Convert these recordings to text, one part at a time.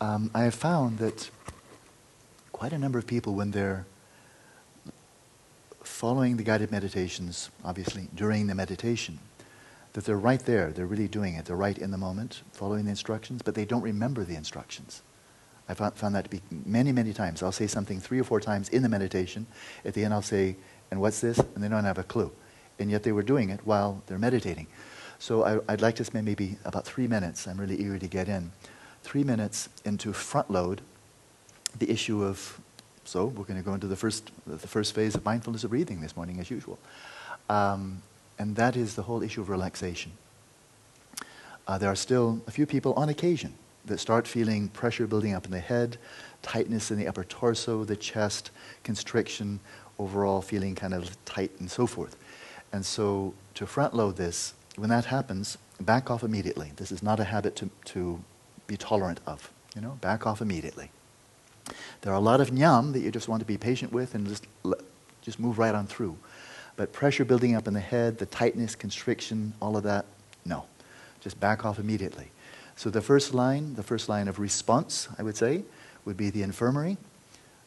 Um, I have found that quite a number of people, when they're following the guided meditations, obviously during the meditation, that they're right there, they're really doing it, they're right in the moment, following the instructions, but they don't remember the instructions. I found, found that to be many, many times. I'll say something three or four times in the meditation. At the end, I'll say, and what's this? And they don't have a clue. And yet they were doing it while they're meditating. So I, would like to spend maybe about three minutes, I'm really eager to get in, three minutes into front load the issue of, so we're going to go into the first, the first phase of mindfulness of breathing this morning as usual. Um, and that is the whole issue of relaxation. Uh, there are still a few people on occasion that start feeling pressure building up in the head, tightness in the upper torso, the chest, constriction, overall feeling kind of tight and so forth. And so to front load this, when that happens, back off immediately. This is not a habit to, to be tolerant of. You know, back off immediately. There are a lot of nyam that you just want to be patient with and just, just move right on through. But pressure building up in the head, the tightness, constriction, all of that, no. Just back off immediately. So the first line, the first line of response, I would say, would be the infirmary.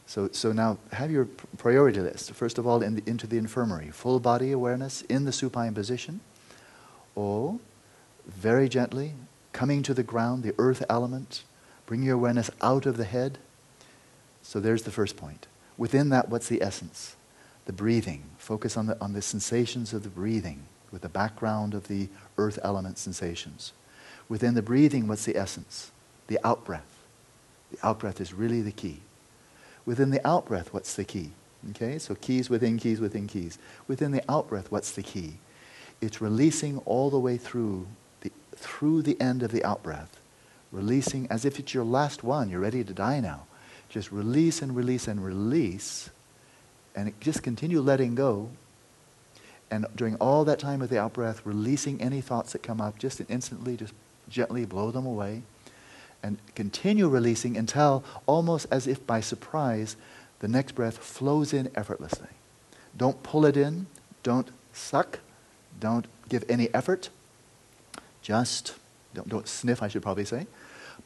So, so now have your priority list. First of all, in the, into the infirmary. Full body awareness in the supine position. Oh, very gently, coming to the ground, the earth element. Bring your awareness out of the head. So there's the first point. Within that, what's the essence? The breathing. Focus on the, on the sensations of the breathing with the background of the earth element sensations. Within the breathing, what's the essence? The out breath. The out breath is really the key. Within the out breath, what's the key? Okay, so keys within keys within keys. Within the out breath, what's the key? It's releasing all the way through through the end of the out breath. Releasing as if it's your last one. You're ready to die now. Just release and release and release. And just continue letting go. And during all that time of the out breath, releasing any thoughts that come up, just instantly, just gently blow them away, and continue releasing until almost as if by surprise, the next breath flows in effortlessly. Don't pull it in, don't suck, don't give any effort. Just, don't, don't sniff, I should probably say,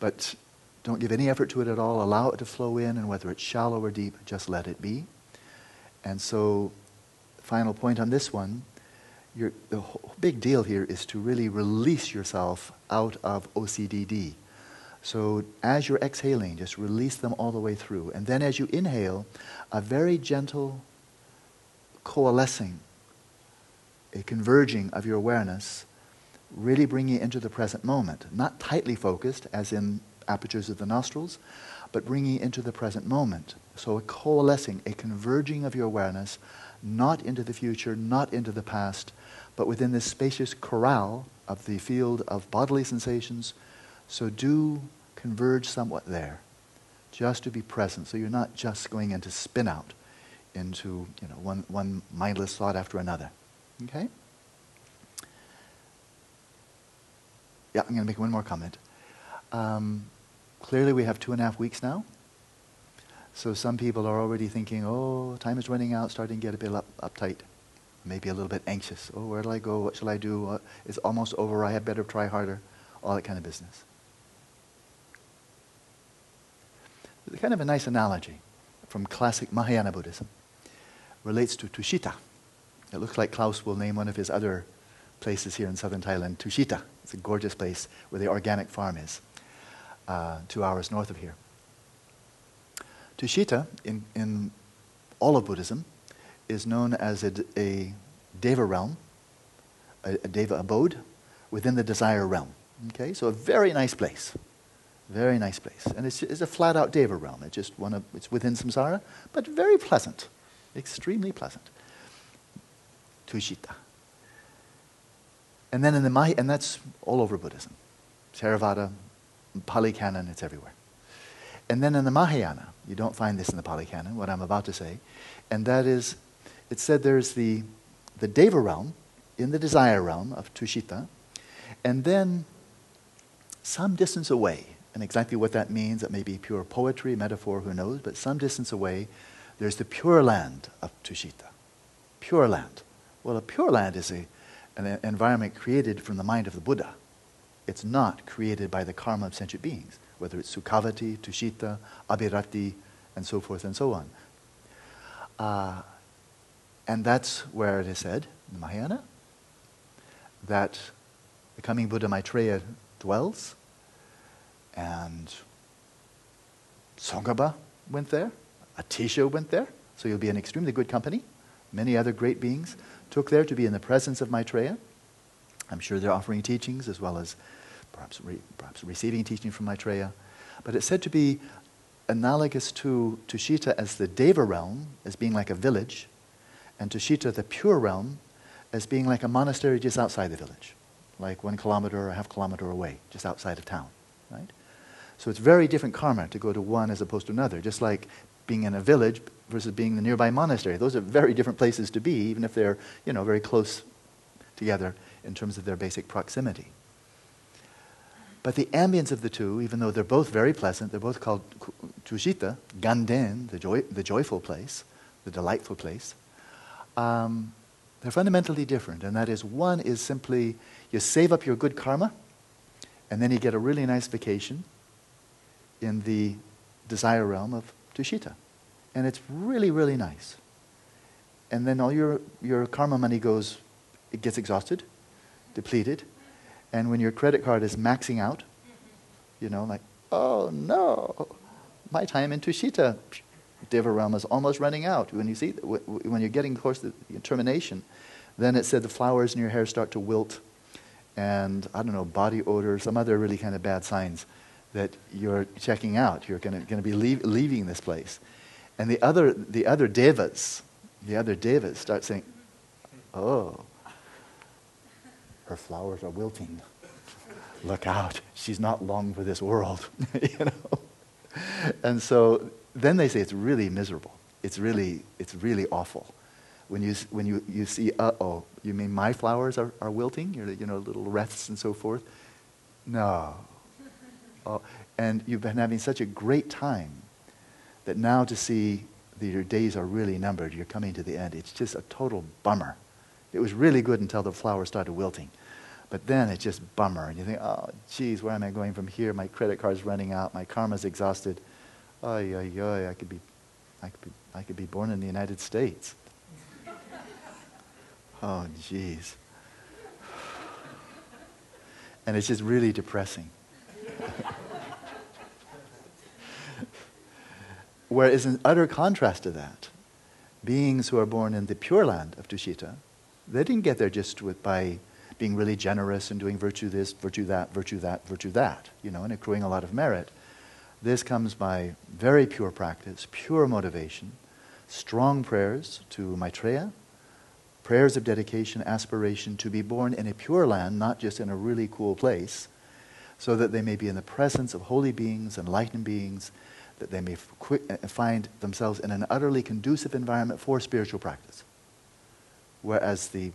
but don't give any effort to it at all. Allow it to flow in, and whether it's shallow or deep, just let it be. And so, final point on this one the big deal here is to really release yourself out of OCTD. So as you're exhaling, just release them all the way through. And then as you inhale, a very gentle coalescing, a converging of your awareness, really bringing it into the present moment. Not tightly focused, as in apertures of the nostrils, but bringing into the present moment. So a coalescing, a converging of your awareness, not into the future, not into the past, but within this spacious corral of the field of bodily sensations. So do converge somewhat there, just to be present. So you're not just going into spin out into you know, one, one mindless thought after another. Okay? Yeah, I'm going to make one more comment. Um, clearly, we have two and a half weeks now. So some people are already thinking, oh, time is running out, starting to get a bit up, uptight maybe a little bit anxious. Oh, where do I go? What shall I do? Uh, it's almost over. I had better try harder. All that kind of business. It's kind of a nice analogy from classic Mahayana Buddhism. Relates to Tushita. It looks like Klaus will name one of his other places here in southern Thailand, Tushita. It's a gorgeous place where the organic farm is, uh, two hours north of here. Tushita, in, in all of Buddhism, is known as a, a deva realm, a, a deva abode within the desire realm. Okay, so a very nice place. Very nice place. And it's, it's a flat out deva realm. It's just one of, it's within samsara, but very pleasant. Extremely pleasant. Tushita. And then in the Mahayana, and that's all over Buddhism. Theravada, Pali Canon, it's everywhere. And then in the Mahayana, you don't find this in the Pali Canon, what I'm about to say, and that is it said there's the, the Deva realm in the desire realm of Tushita, and then some distance away, and exactly what that means, that may be pure poetry, metaphor, who knows, but some distance away, there's the pure land of Tushita. Pure land. Well, a pure land is a, an environment created from the mind of the Buddha. It's not created by the karma of sentient beings. whether it's Sukhavati, Tushita, Abhirati, and so forth and so on. Uh, and that's where it is said, in the Mahayana, that the coming Buddha Maitreya dwells, and Tsongkhapa went there, Atisha went there, so you'll be in extremely good company. Many other great beings took there to be in the presence of Maitreya. I'm sure they're offering teachings as well as perhaps, re- perhaps receiving teaching from Maitreya. But it's said to be analogous to Tushita as the Deva realm, as being like a village, and Tushita, the pure realm, as being like a monastery just outside the village, like one kilometer or a half kilometer away, just outside of town, right? So it's very different karma to go to one as opposed to another, just like being in a village versus being the nearby monastery. Those are very different places to be, even if they're, you know, very close together in terms of their basic proximity. But the ambience of the two, even though they're both very pleasant, they're both called Tushita, Ganden, the, joy, the joyful place, the delightful place, um, they're fundamentally different. And that is, one is simply you save up your good karma, and then you get a really nice vacation in the desire realm of Tushita. And it's really, really nice. And then all your, your karma money goes, it gets exhausted, depleted. And when your credit card is maxing out, you know, like, oh no, my time in Tushita, Deva realm is almost running out. When you see, when you're getting close to termination, then it said the flowers in your hair start to wilt, and I don't know, body odor, some other really kind of bad signs that you're checking out. You're going to be leave, leaving this place. And the other, the other devas, the other devas start saying, oh, her flowers are wilting. Look out, she's not long for this world. you know? And so then they say it's really miserable. It's really, it's really awful. When you, when you, you see, uh-oh, you mean my flowers are, are wilting? You're, you know, little wreaths and so forth? No, Oh, and you've been having such a great time that now to see that your days are really numbered, you're coming to the end, it's just a total bummer. It was really good until the flowers started wilting. But then it's just bummer. And you think, oh, geez, where am I going from here? My credit card's running out. My karma's exhausted. Ay, ay, ay, I could be, I could be, I could be born in the United States. oh, geez. And it's just really depressing. Whereas, in utter contrast to that, beings who are born in the pure land of Tushita, they didn't get there just with, by being really generous and doing virtue this, virtue that, virtue that, virtue that, you know, and accruing a lot of merit. This comes by very pure practice, pure motivation, strong prayers to Maitreya, prayers of dedication, aspiration to be born in a pure land, not just in a really cool place, so that they may be in the presence of holy beings, enlightened beings, that they may uh, find themselves in an utterly conducive environment for spiritual practice. Whereas the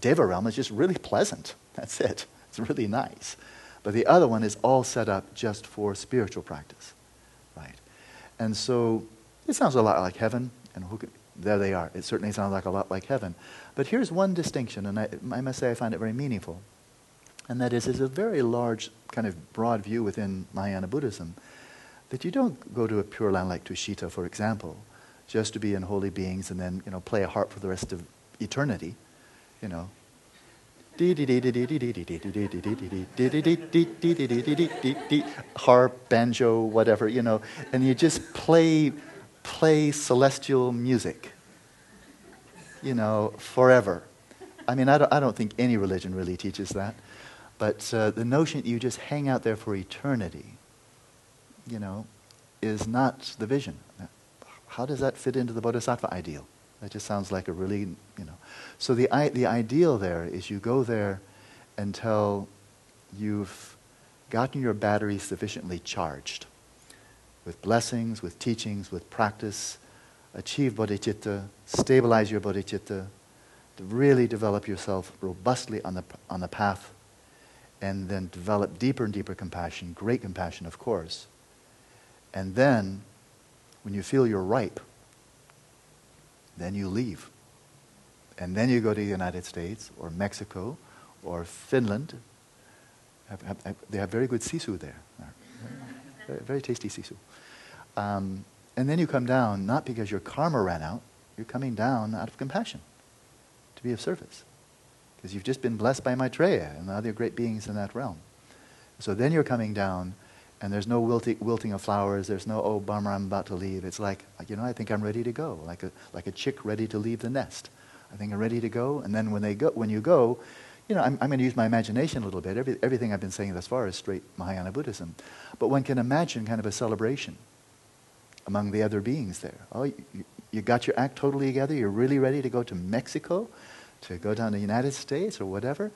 Deva realm is just really pleasant. That's it. It's really nice. But the other one is all set up just for spiritual practice. Right? And so it sounds a lot like heaven, and could, there they are. It certainly sounds like a lot like heaven. But here's one distinction, and I, I must say I find it very meaningful. And that is, it's a very large, kind of broad view within Mahayana Buddhism that you don't go to a pure land like Tushita, for example, just to be in holy beings and then, you know, play a harp for the rest of eternity, you know. harp, banjo, whatever, you know, and you just play play celestial music, you know, forever. I mean, I don't, I don't think any religion really teaches that. But uh, the notion that you just hang out there for eternity, you know, is not the vision. How does that fit into the bodhisattva ideal? That just sounds like a really, you know. So the, the ideal there is you go there until you've gotten your battery sufficiently charged with blessings, with teachings, with practice, achieve bodhicitta, stabilize your bodhicitta, to really develop yourself robustly on the, on the path, and then develop deeper and deeper compassion, great compassion, of course and then, when you feel you're ripe, then you leave. And then you go to the United States or Mexico or Finland. They have very good sisu there. Very, very tasty sisu. Um, and then you come down, not because your karma ran out, you're coming down out of compassion to be of service. Because you've just been blessed by Maitreya and the other great beings in that realm. So then you're coming down, and there's no wilting, of flowers. There's no, oh, bummer, I'm about to leave. It's like, you know, I think I'm ready to go, like a, like a chick ready to leave the nest. I think I'm ready to go. And then when, they go, when you go, you know, I'm, I'm going to use my imagination a little bit. Every, everything I've been saying thus far is straight Mahayana Buddhism. But one can imagine kind of a celebration among the other beings there. Oh, you, you got your act totally together. You're really ready to go to Mexico, to go down to the United States or whatever.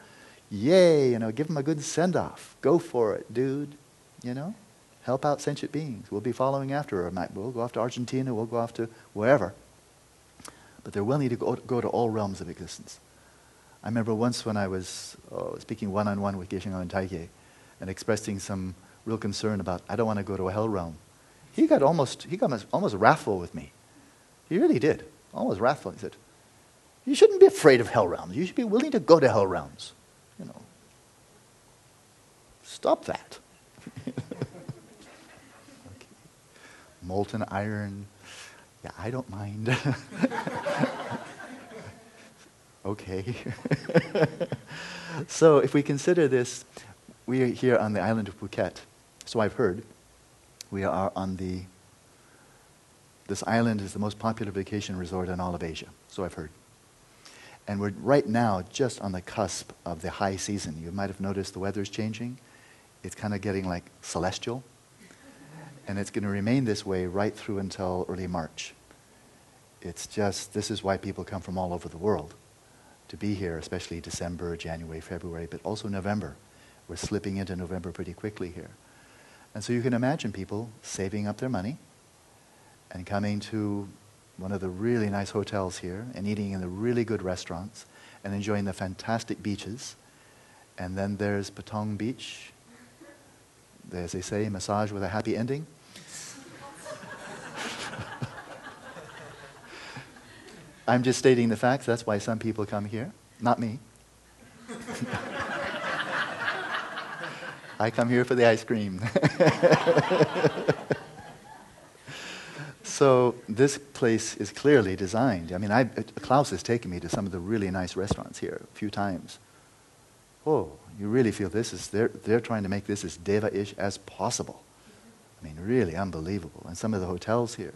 Yay, you know, give them a good send off. Go for it, dude. You know, help out sentient beings. We'll be following after her. We'll go off to Argentina. We'll go off to wherever. But they're willing to go, go to all realms of existence. I remember once when I was oh, speaking one on one with Geshe Dhargyey and expressing some real concern about, I don't want to go to a hell realm. He got almost, he got almost wrathful with me. He really did. Almost wrathful. He said, You shouldn't be afraid of hell realms. You should be willing to go to hell realms. You know. Stop that. Okay. Molten iron. Yeah, I don't mind. okay. so if we consider this, we are here on the island of Phuket. So I've heard. We are on the, this island is the most popular vacation resort in all of Asia. So I've heard. And we're right now just on the cusp of the high season. You might have noticed the weather's changing. It's kind of getting like celestial. And it's going to remain this way right through until early March. It's just, this is why people come from all over the world to be here, especially December, January, February, but also November. We're slipping into November pretty quickly here. And so you can imagine people saving up their money and coming to one of the really nice hotels here and eating in the really good restaurants and enjoying the fantastic beaches. And then there's Patong Beach. As they say, massage with a happy ending. I'm just stating the facts. That's why some people come here, not me. I come here for the ice cream. so this place is clearly designed. I mean, I, Klaus has taken me to some of the really nice restaurants here a few times. Oh, you really feel this is, they're, they're trying to make this as deva-ish as possible. I mean, really unbelievable. And some of the hotels here.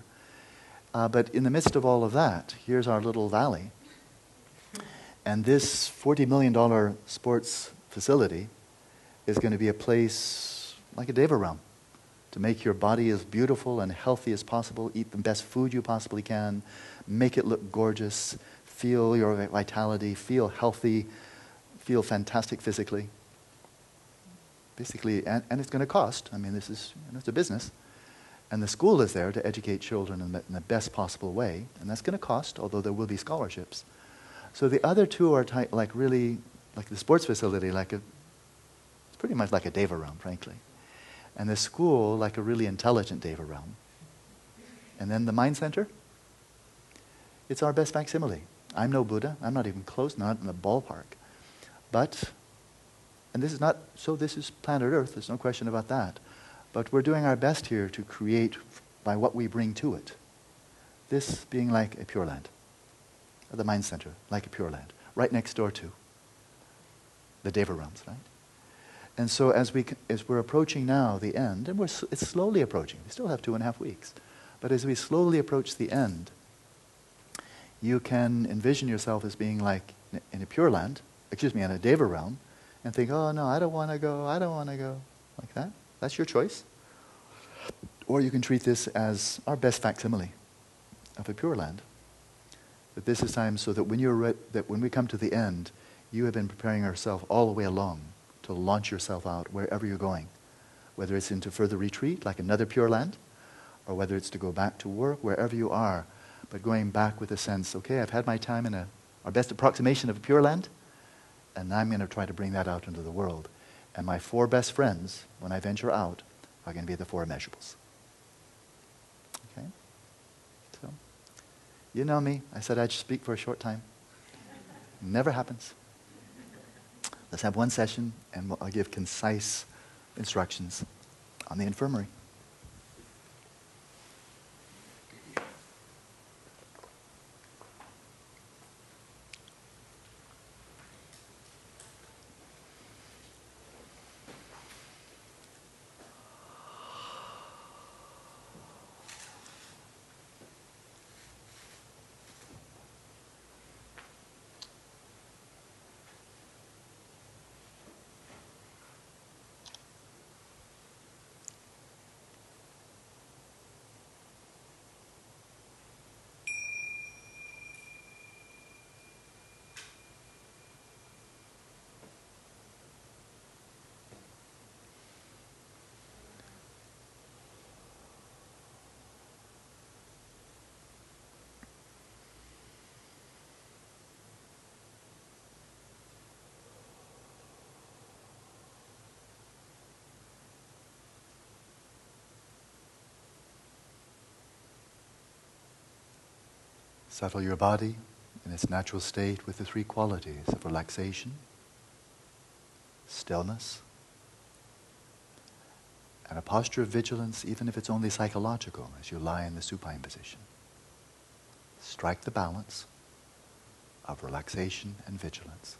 Uh, but in the midst of all of that, here's our little valley. And this $40 million sports facility is going to be a place like a Deva realm to make your body as beautiful and healthy as possible, eat the best food you possibly can, make it look gorgeous, feel your vitality, feel healthy, feel fantastic physically. Basically, and, and it's going to cost. I mean, this is you know, it's a business. And the school is there to educate children in the, in the best possible way, and that's going to cost, although there will be scholarships. So the other two are ty- like really, like the sports facility, like a, it's pretty much like a Deva realm, frankly. And the school, like a really intelligent Deva realm. And then the mind center, it's our best facsimile. I'm no Buddha. I'm not even close, not in the ballpark. But, and this is not, so this is planet Earth, there's no question about that. But we're doing our best here to create by what we bring to it. This being like a Pure Land, the mind center, like a Pure Land, right next door to the Deva realms, right? And so as, we, as we're approaching now the end, and we're, it's slowly approaching, we still have two and a half weeks, but as we slowly approach the end, you can envision yourself as being like in a Pure Land, excuse me, in a Deva realm, and think, oh no, I don't want to go, I don't want to go, like that. That's your choice. Or you can treat this as our best facsimile of a pure land. That this is time so that when, you're re- that when we come to the end, you have been preparing yourself all the way along to launch yourself out wherever you're going. Whether it's into further retreat, like another pure land, or whether it's to go back to work, wherever you are, but going back with a sense, okay, I've had my time in a, our best approximation of a pure land, and I'm going to try to bring that out into the world. And my four best friends, when I venture out, are going to be the four immeasurables. Okay? So, you know me. I said I'd speak for a short time. Never happens. Let's have one session, and I'll give concise instructions on the infirmary. Settle your body in its natural state with the three qualities of relaxation, stillness, and a posture of vigilance, even if it's only psychological, as you lie in the supine position. Strike the balance of relaxation and vigilance.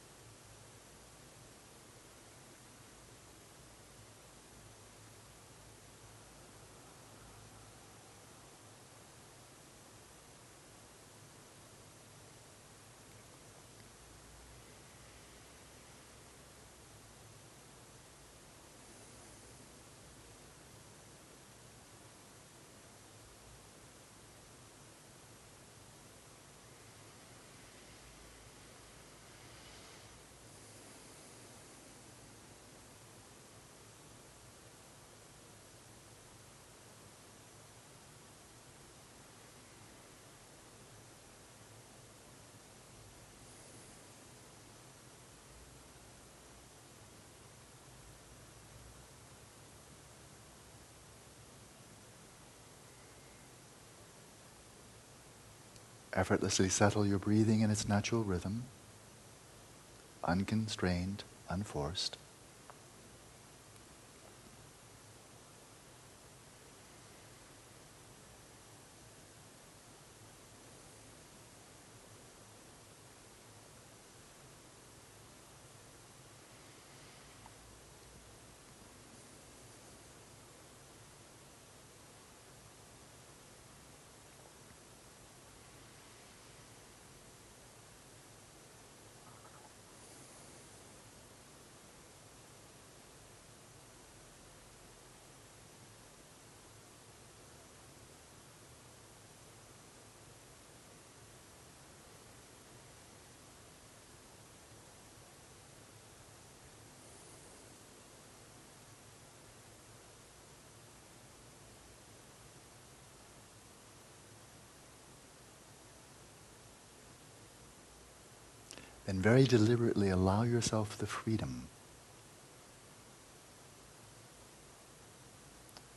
Effortlessly settle your breathing in its natural rhythm, unconstrained, unforced. Then very deliberately allow yourself the freedom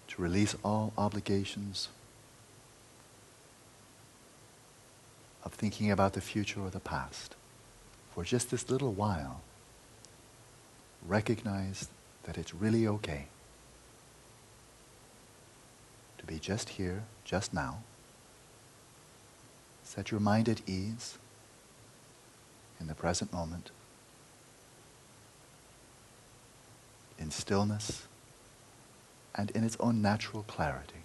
to release all obligations of thinking about the future or the past. For just this little while, recognize that it's really okay to be just here, just now. Set your mind at ease in the present moment, in stillness, and in its own natural clarity.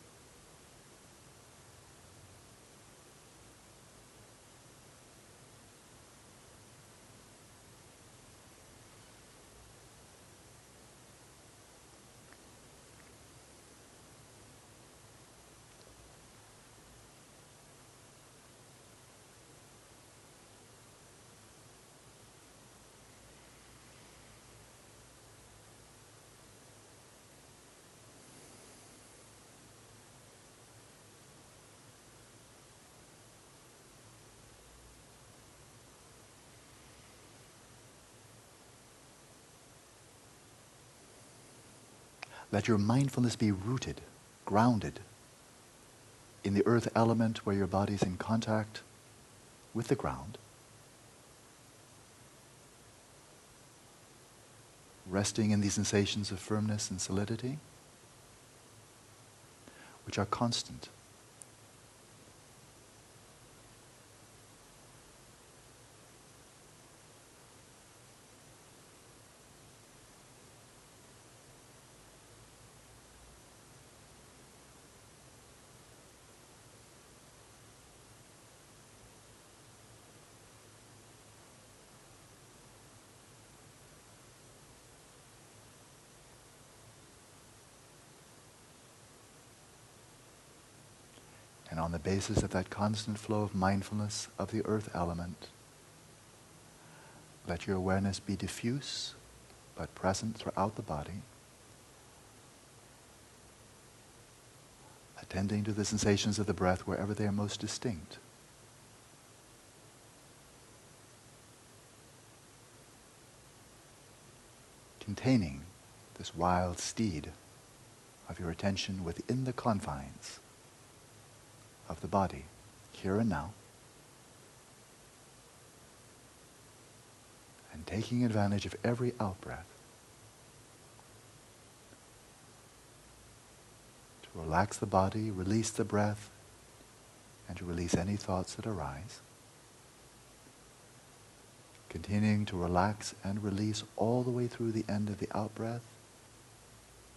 Let your mindfulness be rooted, grounded in the earth element where your body's in contact with the ground. Resting in these sensations of firmness and solidity, which are constant. And on the basis of that constant flow of mindfulness of the earth element, let your awareness be diffuse but present throughout the body, attending to the sensations of the breath wherever they are most distinct. Containing this wild steed of your attention within the confines of the body, here and now, and taking advantage of every outbreath to relax the body, release the breath, and to release any thoughts that arise. Continuing to relax and release all the way through the end of the outbreath.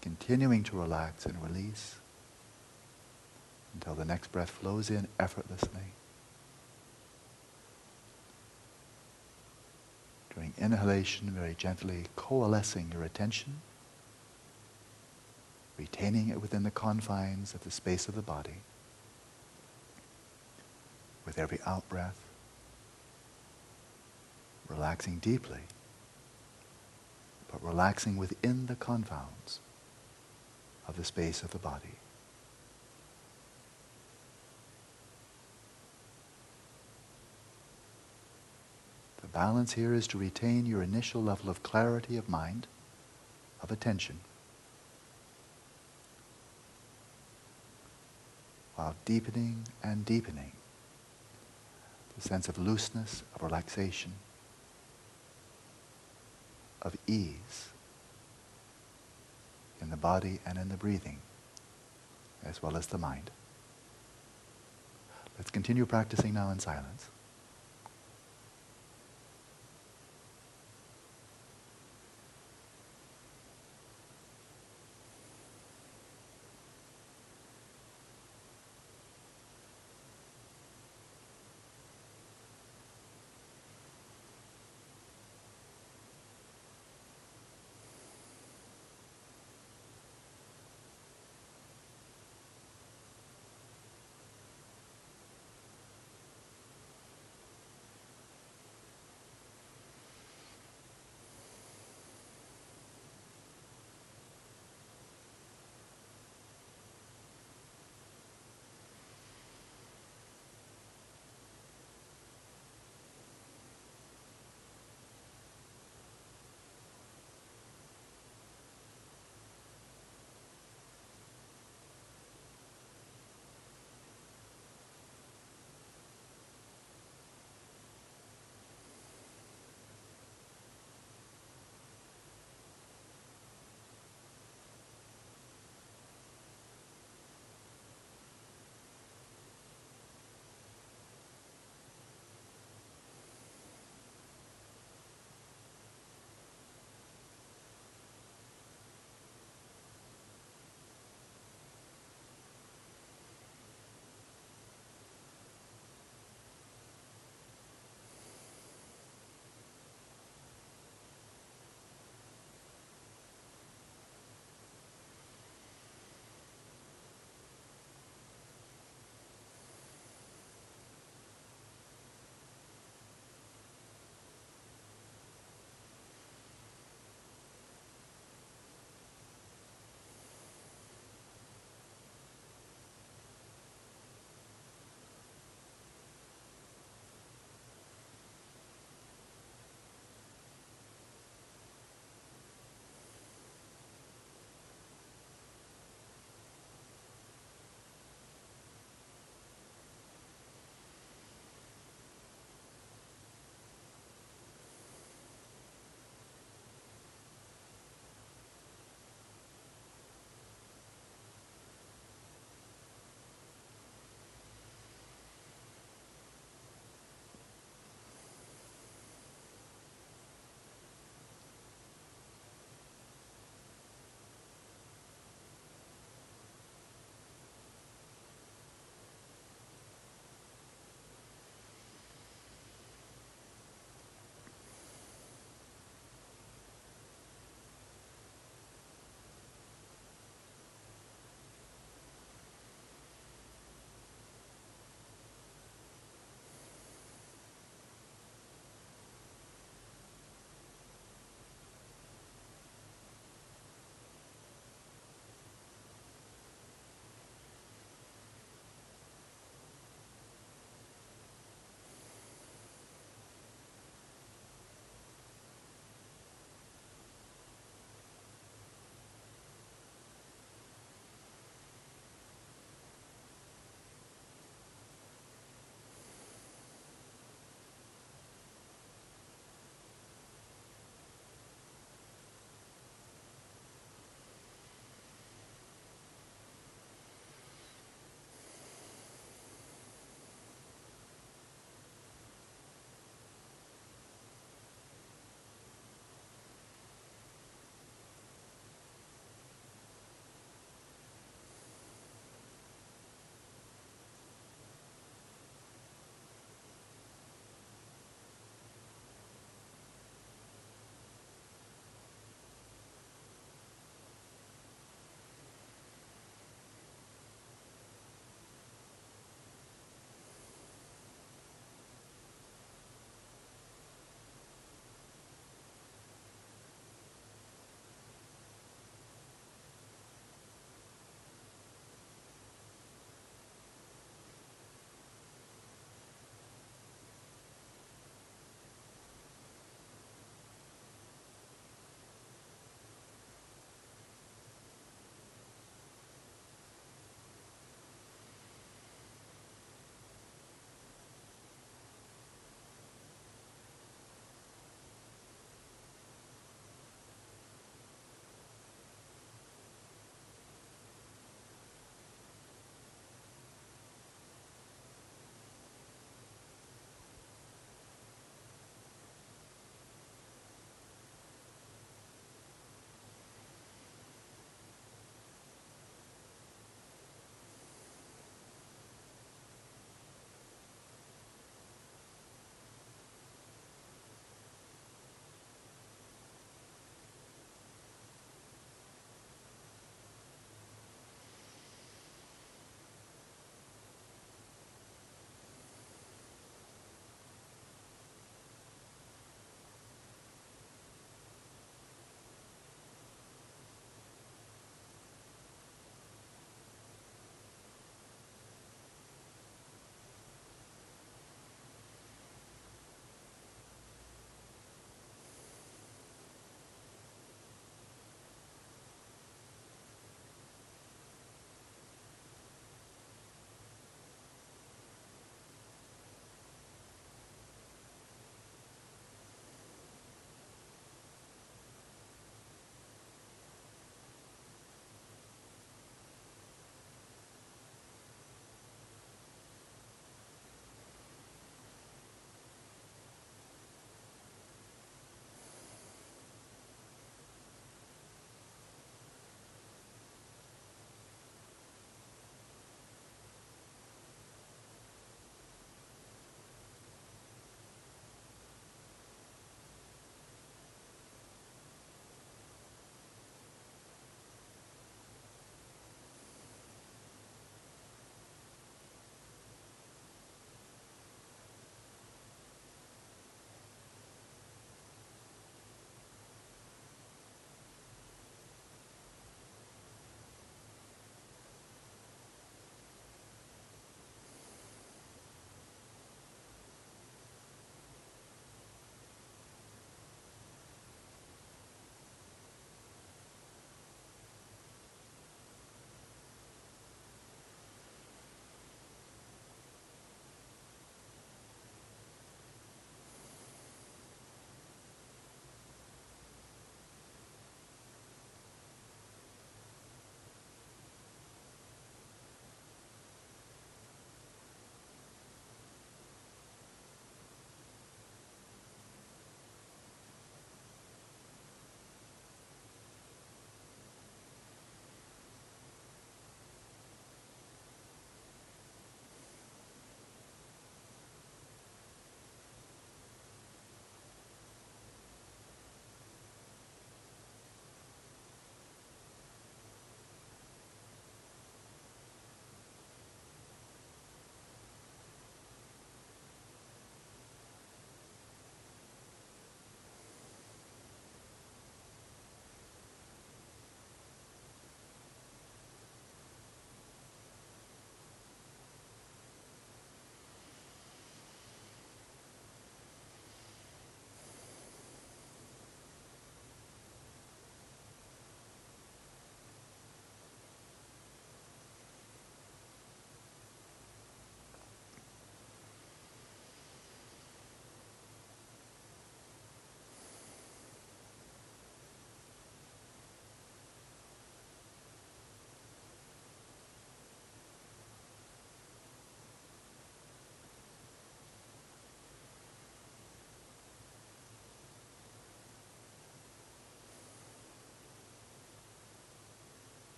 Continuing to relax and release until the next breath flows in effortlessly. During inhalation, very gently coalescing your attention, retaining it within the confines of the space of the body. With every out breath, relaxing deeply, but relaxing within the confines of the space of the body. The balance here is to retain your initial level of clarity of mind, of attention, while deepening and deepening the sense of looseness, of relaxation, of ease in the body and in the breathing, as well as the mind. Let's continue practicing now in silence.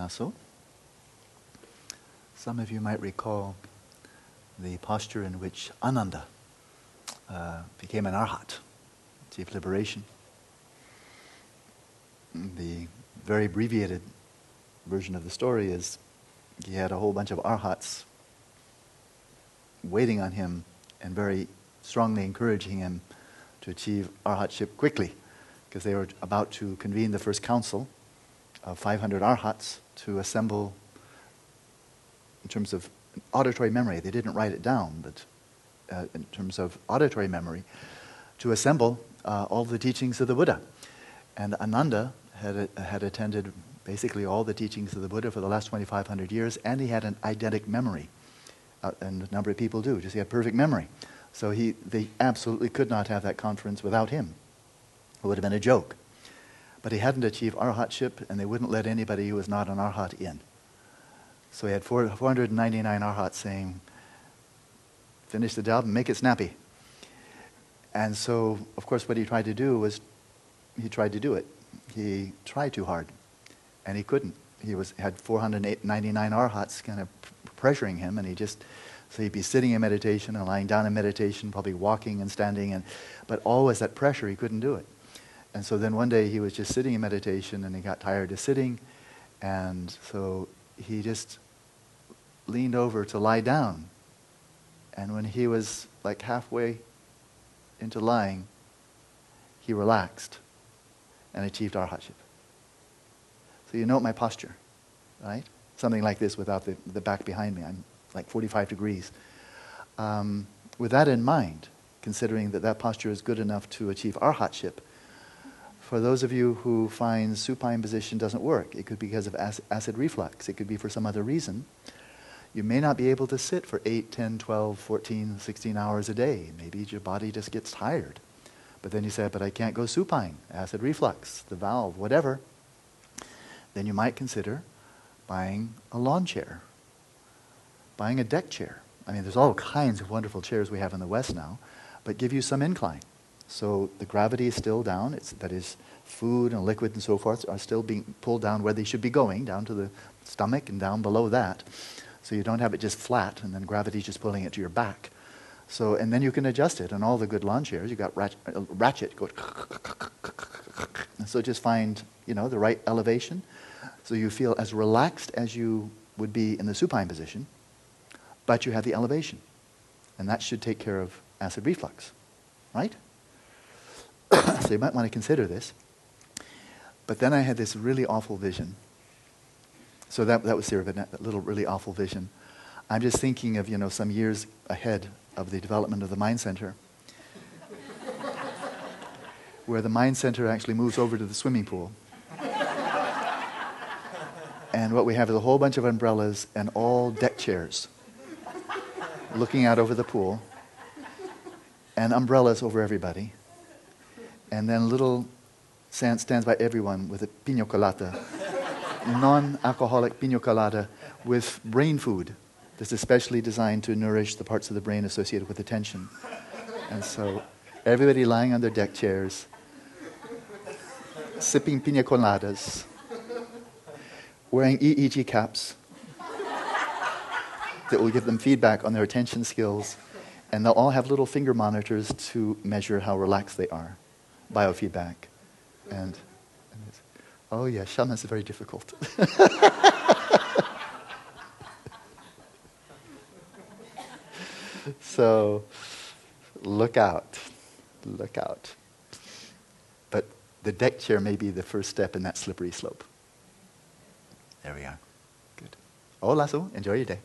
Lasso. Some of you might recall the posture in which Ananda uh, became an arhat, achieved liberation. The very abbreviated version of the story is he had a whole bunch of arhats waiting on him and very strongly encouraging him to achieve arhatship quickly because they were about to convene the first council of 500 arhats to assemble in terms of auditory memory. They didn't write it down, but uh, in terms of auditory memory, to assemble uh, all the teachings of the Buddha. And Ananda had, uh, had attended basically all the teachings of the Buddha for the last 2,500 years, and he had an eidetic memory. Uh, and a number of people do, just he had perfect memory. So he, they absolutely could not have that conference without him. It would have been a joke. But he hadn't achieved arhatship, and they wouldn't let anybody who was not an arhat in. So he had 499 arhats saying, finish the job and make it snappy. And so, of course, what he tried to do was he tried to do it. He tried too hard, and he couldn't. He was, had 499 arhats kind of pressuring him, and he just, so he'd be sitting in meditation and lying down in meditation, probably walking and standing, and, but always that pressure, he couldn't do it. And so then one day he was just sitting in meditation and he got tired of sitting. And so he just leaned over to lie down. And when he was like halfway into lying, he relaxed and achieved arhatship. So you note my posture, right? Something like this without the, the back behind me. I'm like 45 degrees. Um, with that in mind, considering that that posture is good enough to achieve arhatship, for those of you who find supine position doesn't work, it could be because of acid reflux, it could be for some other reason. You may not be able to sit for 8, 10, 12, 14, 16 hours a day. Maybe your body just gets tired. But then you say, but I can't go supine, acid reflux, the valve, whatever. Then you might consider buying a lawn chair, buying a deck chair. I mean, there's all kinds of wonderful chairs we have in the West now, but give you some incline. So the gravity is still down. It's, that is, food and liquid and so forth are still being pulled down where they should be going, down to the stomach and down below that. So you don't have it just flat and then gravity just pulling it to your back. So, and then you can adjust it. And all the good lawn chairs, you got ratchet, uh, ratchet go. so just find, you know, the right elevation. So you feel as relaxed as you would be in the supine position, but you have the elevation. And that should take care of acid reflux, right? so you might want to consider this. But then I had this really awful vision. So that, that was Sirva, that little really awful vision. I'm just thinking of, you know, some years ahead of the development of the Mind Center, where the Mind Center actually moves over to the swimming pool. and what we have is a whole bunch of umbrellas and all deck chairs looking out over the pool, and umbrellas over everybody and then little stands by everyone with a pina colada, non-alcoholic pina colada with brain food that's especially designed to nourish the parts of the brain associated with attention. And so everybody lying on their deck chairs, sipping pina coladas, wearing EEG caps that will give them feedback on their attention skills, and they'll all have little finger monitors to measure how relaxed they are biofeedback. And, and oh, yeah, shamatha is very difficult. so look out. Look out. But the deck chair may be the first step in that slippery slope. There we are. Good. Oh, Lasso, enjoy your day.